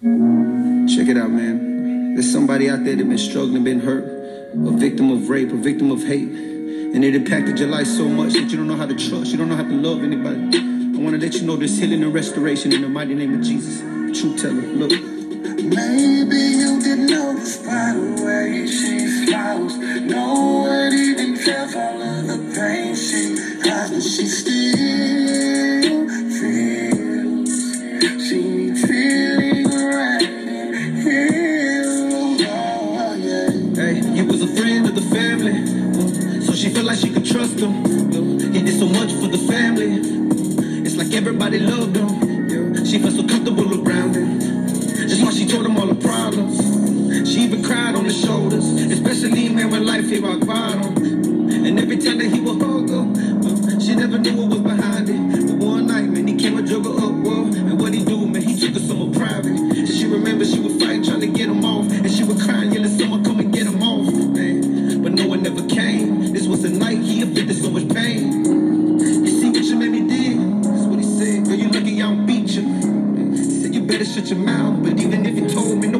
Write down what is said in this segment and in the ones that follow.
Check it out, man. There's somebody out there that been struggling, been hurt, a victim of rape, a victim of hate, and it impacted your life so much that you don't know how to trust, you don't know how to love anybody. I want to let you know there's healing and restoration in the mighty name of Jesus. Truth teller, look. Maybe you didn't notice by the way she smiles. No one even tells all of the pain she has, but she still Hey, he was a friend of the family, so she felt like she could trust him. Mouth, but even if you told me, nobody's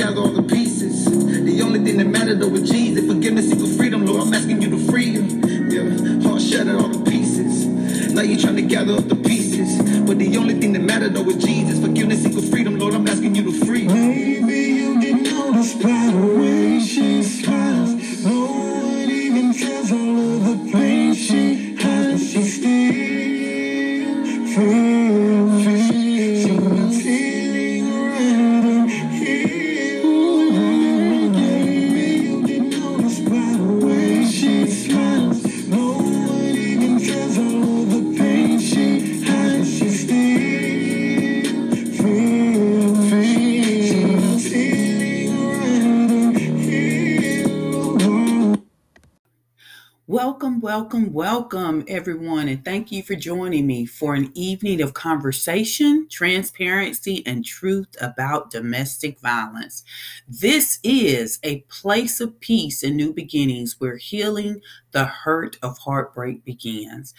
Gather all the pieces. The only thing that mattered though was Jesus. Forgiveness equals freedom, Lord. I'm asking you to free her. Yeah, heart shattered all the pieces. Now you're trying to gather up the pieces. But the only thing that mattered though was Jesus. Forgiveness equals freedom, Lord. I'm asking you to free. Maybe you didn't notice by the way Welcome, welcome, everyone, and thank you for joining me for an evening of conversation, transparency, and truth about domestic violence. This is a place of peace and new beginnings where healing the hurt of heartbreak begins.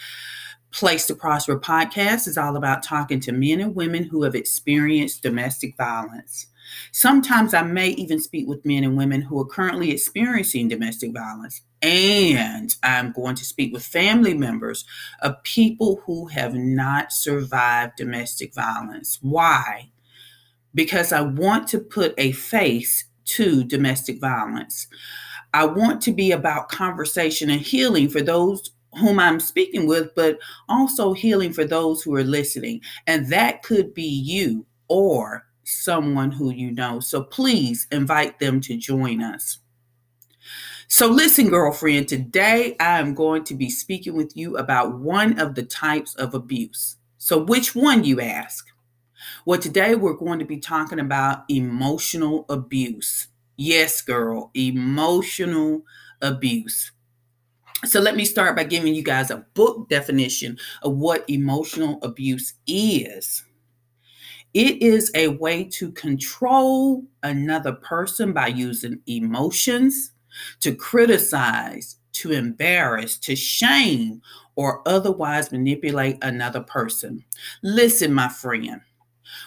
Place to Prosper podcast is all about talking to men and women who have experienced domestic violence. Sometimes I may even speak with men and women who are currently experiencing domestic violence. And I'm going to speak with family members of people who have not survived domestic violence. Why? Because I want to put a face to domestic violence. I want to be about conversation and healing for those whom I'm speaking with, but also healing for those who are listening. And that could be you or someone who you know. So please invite them to join us. So, listen, girlfriend, today I am going to be speaking with you about one of the types of abuse. So, which one, you ask? Well, today we're going to be talking about emotional abuse. Yes, girl, emotional abuse. So, let me start by giving you guys a book definition of what emotional abuse is. It is a way to control another person by using emotions, to criticize, to embarrass, to shame, or otherwise manipulate another person. Listen, my friend,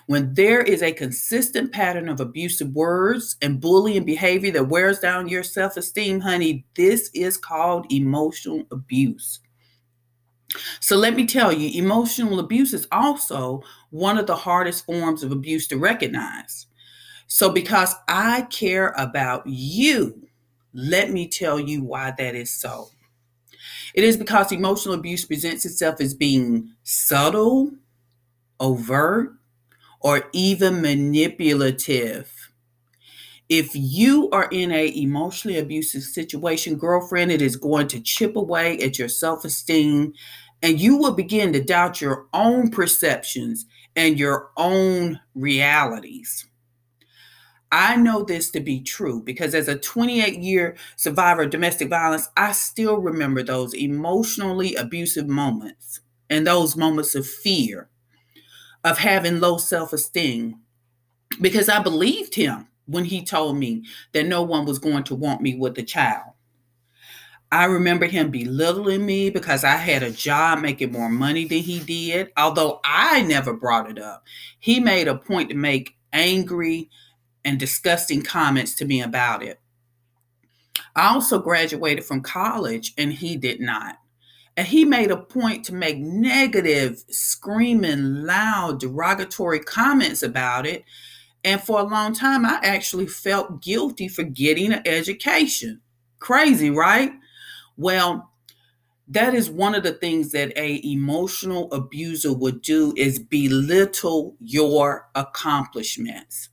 when there is a consistent pattern of abusive words and bullying behavior that wears down your self esteem, honey, this is called emotional abuse. So let me tell you, emotional abuse is also one of the hardest forms of abuse to recognize. So, because I care about you, let me tell you why that is so. It is because emotional abuse presents itself as being subtle, overt, or even manipulative. If you are in a emotionally abusive situation, girlfriend, it is going to chip away at your self-esteem and you will begin to doubt your own perceptions and your own realities. I know this to be true because as a 28 year survivor of domestic violence, I still remember those emotionally abusive moments and those moments of fear, of having low self esteem, because I believed him when he told me that no one was going to want me with a child. I remember him belittling me because I had a job making more money than he did, although I never brought it up. He made a point to make angry, and disgusting comments to me about it. I also graduated from college and he did not. And he made a point to make negative, screaming, loud, derogatory comments about it. And for a long time, I actually felt guilty for getting an education. Crazy, right? Well, that is one of the things that a emotional abuser would do is belittle your accomplishments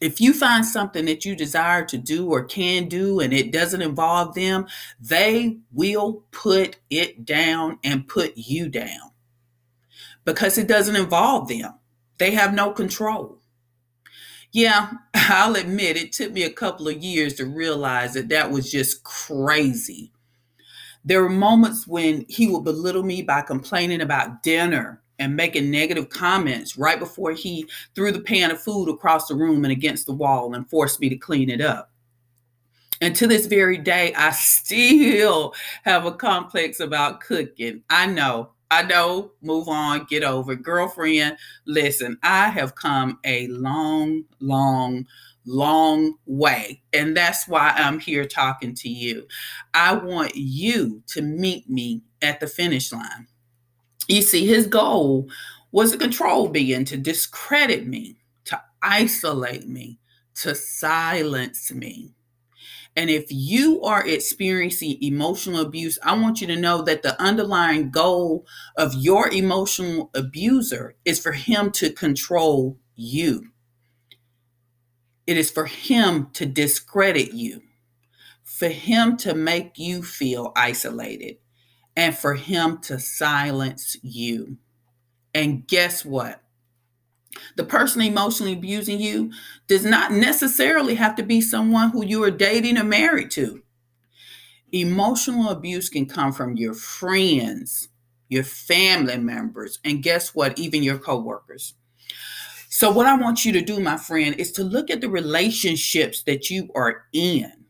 if you find something that you desire to do or can do and it doesn't involve them, they will put it down and put you down because it doesn't involve them. They have no control. Yeah, I'll admit it took me a couple of years to realize that that was just crazy. There were moments when he would belittle me by complaining about dinner and making negative comments right before he threw the pan of food across the room and against the wall and forced me to clean it up. And to this very day, I still have a complex about cooking. I know, I know, move on, get over. Girlfriend, listen, I have come a long, long, long way. And that's why I'm here talking to you. I want you to meet me at the finish line. You see, his goal was to control and to discredit me, to isolate me, to silence me. And if you are experiencing emotional abuse, I want you to know that the underlying goal of your emotional abuser is for him to control you. It is for him to discredit you, for him to make you feel isolated, and for him to silence you. And guess what? The person emotionally abusing you does not necessarily have to be someone who you are dating or married to. Emotional abuse can come from your friends, your family members, and guess what? Even your coworkers. So, what I want you to do, my friend, is to look at the relationships that you are in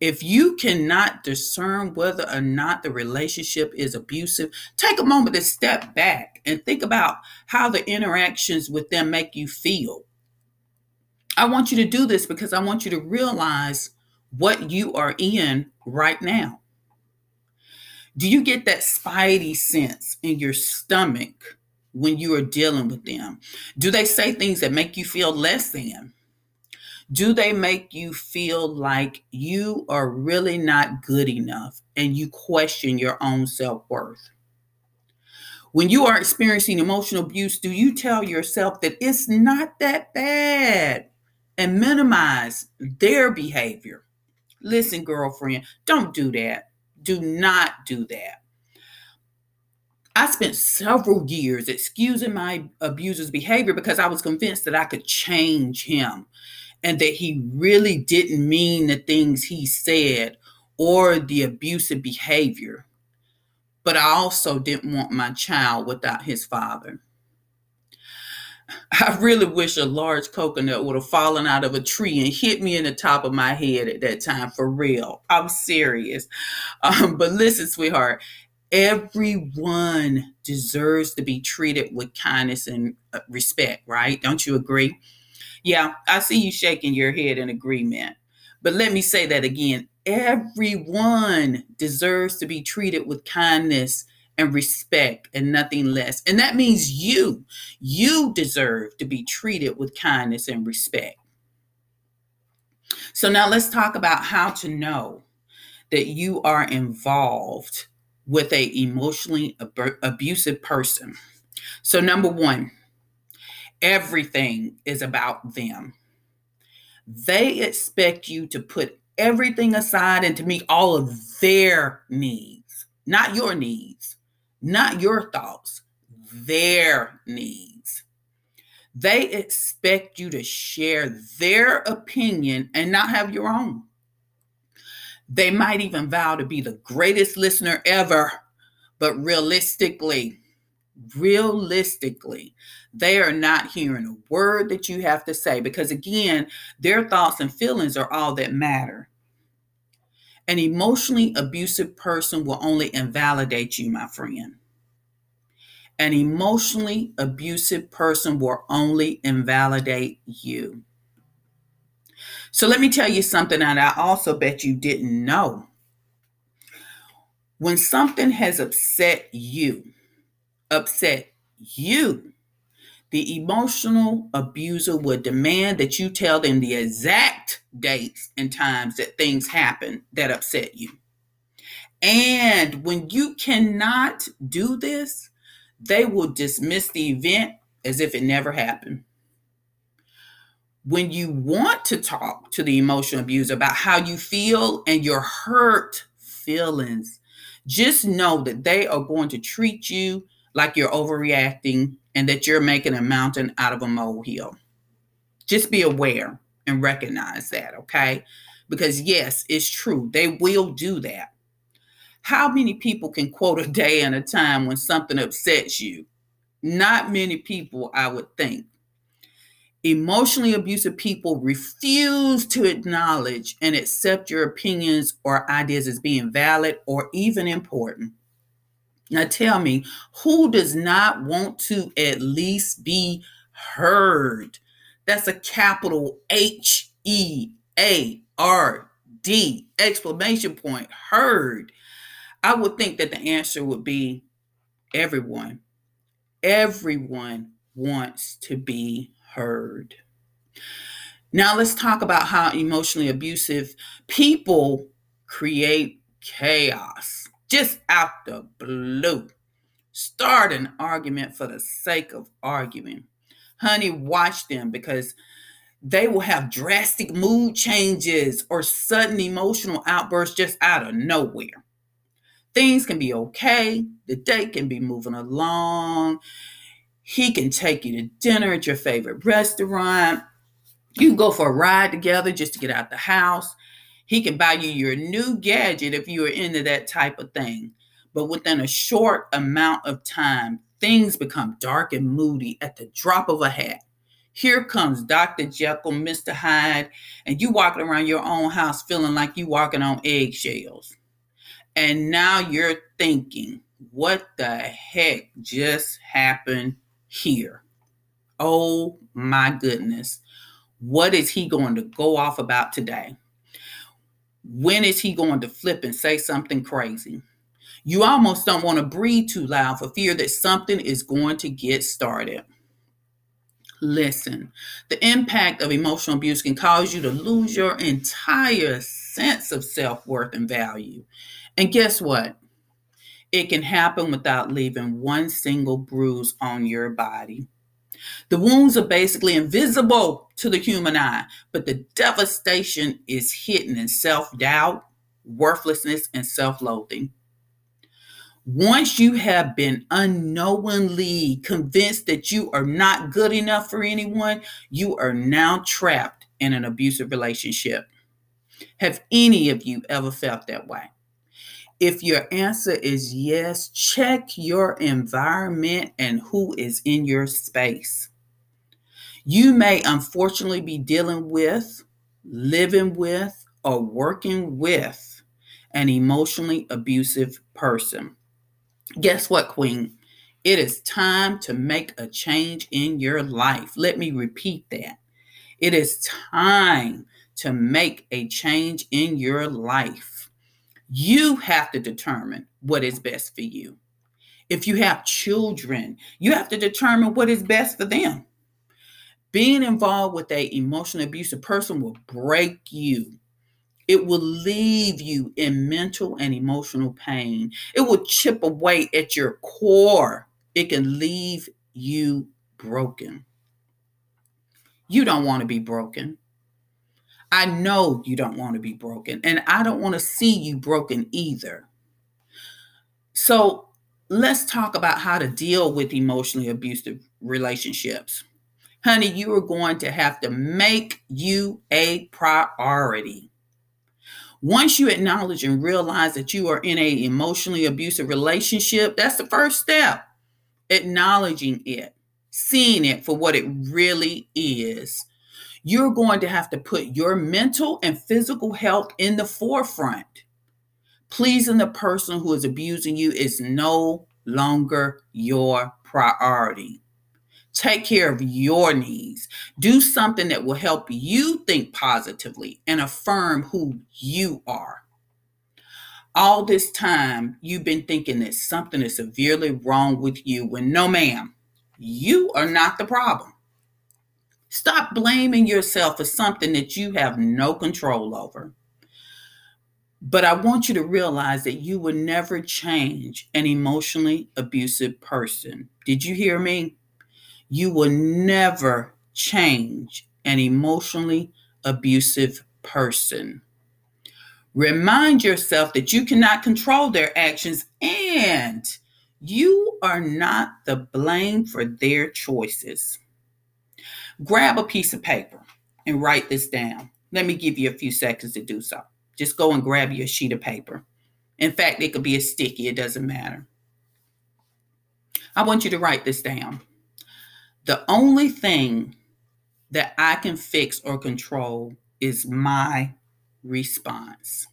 if you cannot discern whether or not the relationship is abusive, take a moment to step back and think about how the interactions with them make you feel. I want you to do this because I want you to realize what you are in right now. Do you get that spidey sense in your stomach when you are dealing with them? Do they say things that make you feel less than? Do they make you feel like you are really not good enough and you question your own self worth? When you are experiencing emotional abuse, do you tell yourself that it's not that bad and minimize their behavior? Listen, girlfriend, don't do that. Do not do that. I spent several years excusing my abuser's behavior because I was convinced that I could change him and that he really didn't mean the things he said or the abusive behavior. But I also didn't want my child without his father. I really wish a large coconut would have fallen out of a tree and hit me in the top of my head at that time, for real. I'm serious. Um, but listen, sweetheart, everyone deserves to be treated with kindness and uh, respect, right? Don't you agree? Yeah, I see you shaking your head in agreement. But let me say that again everyone deserves to be treated with kindness and respect and nothing less. And that means you, you deserve to be treated with kindness and respect. So now let's talk about how to know that you are involved with a emotionally ab- abusive person. So number 1, everything is about them. They expect you to put everything aside and to meet all of their needs, not your needs, not your thoughts, their needs. They expect you to share their opinion and not have your own. They might even vow to be the greatest listener ever, but realistically, realistically, they are not hearing a word that you have to say because, again, their thoughts and feelings are all that matter. An emotionally abusive person will only invalidate you, my friend. An emotionally abusive person will only invalidate you. So let me tell you something that I also bet you didn't know. When something has upset you, upset you, the emotional abuser would demand that you tell them the exact dates and times that things happen that upset you. And when you cannot do this, they will dismiss the event as if it never happened when you want to talk to the emotional abuser about how you feel and your hurt feelings, just know that they are going to treat you like you're overreacting and that you're making a mountain out of a molehill. Just be aware and recognize that, okay? Because yes, it's true. They will do that. How many people can quote a day and a time when something upsets you? Not many people, I would think. Emotionally abusive people refuse to acknowledge and accept your opinions or ideas as being valid or even important. Now, tell me, who does not want to at least be heard? That's a capital H E A R D exclamation point, heard. I would think that the answer would be everyone. Everyone wants to be heard. Now, let's talk about how emotionally abusive people create chaos just out the blue. Start an argument for the sake of arguing. Honey, watch them because they will have drastic mood changes or sudden emotional outbursts just out of nowhere. Things can be okay, the day can be moving along, he can take you to dinner at your favorite restaurant. You can go for a ride together just to get out the house. He can buy you your new gadget if you are into that type of thing. But within a short amount of time, things become dark and moody at the drop of a hat. Here comes Dr. Jekyll, Mr. Hyde, and you walking around your own house feeling like you walking on eggshells. And now you're thinking, what the heck just happened here. Oh my goodness. What is he going to go off about today? When is he going to flip and say something crazy? You almost don't want to breathe too loud for fear that something is going to get started. Listen, the impact of emotional abuse can cause you to lose your entire sense of self worth and value. And guess what? It can happen without leaving one single bruise on your body. The wounds are basically invisible to the human eye, but the devastation is hidden in self doubt, worthlessness, and self loathing. Once you have been unknowingly convinced that you are not good enough for anyone, you are now trapped in an abusive relationship. Have any of you ever felt that way? If your answer is yes, check your environment and who is in your space. You may unfortunately be dealing with, living with, or working with an emotionally abusive person. Guess what, Queen? It is time to make a change in your life. Let me repeat that. It is time to make a change in your life. You have to determine what is best for you. If you have children, you have to determine what is best for them. Being involved with a emotional abusive person will break you. It will leave you in mental and emotional pain. It will chip away at your core. It can leave you broken. You don't want to be broken. I know you don't want to be broken, and I don't want to see you broken either. So let's talk about how to deal with emotionally abusive relationships. Honey, you are going to have to make you a priority. Once you acknowledge and realize that you are in a emotionally abusive relationship, that's the first step. Acknowledging it, seeing it for what it really is. You're going to have to put your mental and physical health in the forefront. Pleasing the person who is abusing you is no longer your priority. Take care of your needs. Do something that will help you think positively and affirm who you are. All this time, you've been thinking that something is severely wrong with you when no, ma'am, you are not the problem. Stop blaming yourself for something that you have no control over. But I want you to realize that you will never change an emotionally abusive person. Did you hear me? You will never change an emotionally abusive person. Remind yourself that you cannot control their actions and you are not the blame for their choices. Grab a piece of paper and write this down. Let me give you a few seconds to do so. Just go and grab your sheet of paper. In fact, it could be a sticky, it doesn't matter. I want you to write this down. The only thing that I can fix or control is my response.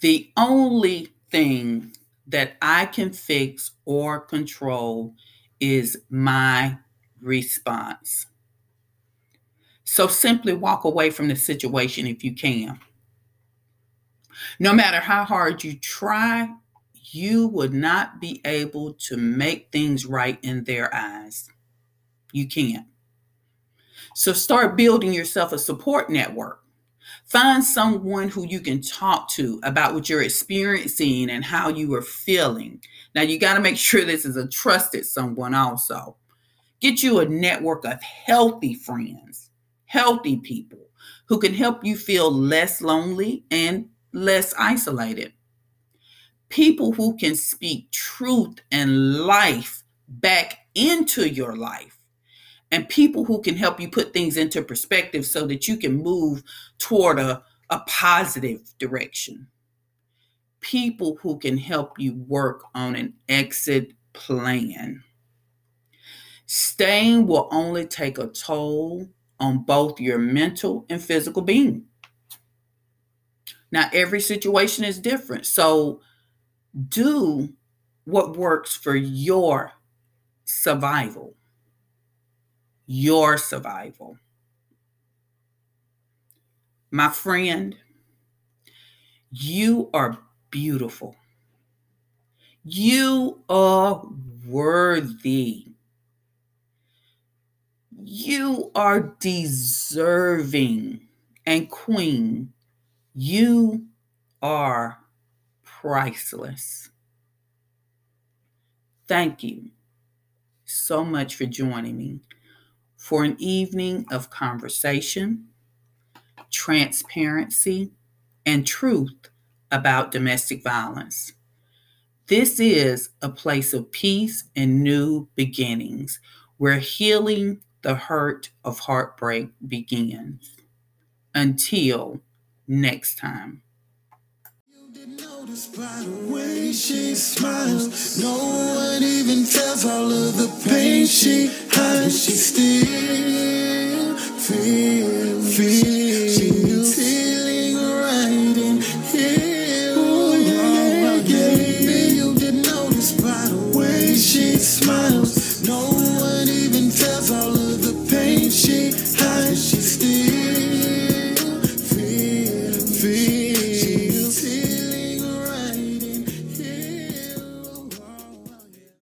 The only thing that I can fix or control is my response. So simply walk away from the situation if you can. No matter how hard you try, you would not be able to make things right in their eyes. You can't. So start building yourself a support network. Find someone who you can talk to about what you're experiencing and how you are feeling. Now, you got to make sure this is a trusted someone also. Get you a network of healthy friends healthy people who can help you feel less lonely and less isolated. People who can speak truth and life back into your life. And people who can help you put things into perspective so that you can move toward a, a positive direction. People who can help you work on an exit plan. Staying will only take a toll on both your mental and physical being. Now, every situation is different. So, do what works for your survival. Your survival. My friend, you are beautiful. You are worthy. You are deserving. And Queen, you are priceless. Thank you so much for joining me for an evening of conversation, transparency, and truth about domestic violence. This is a place of peace and new beginnings where healing the hurt of heartbreak begins. Until next time. By the way she smiles, no one even tells all of the pain she. She still feels, feels healing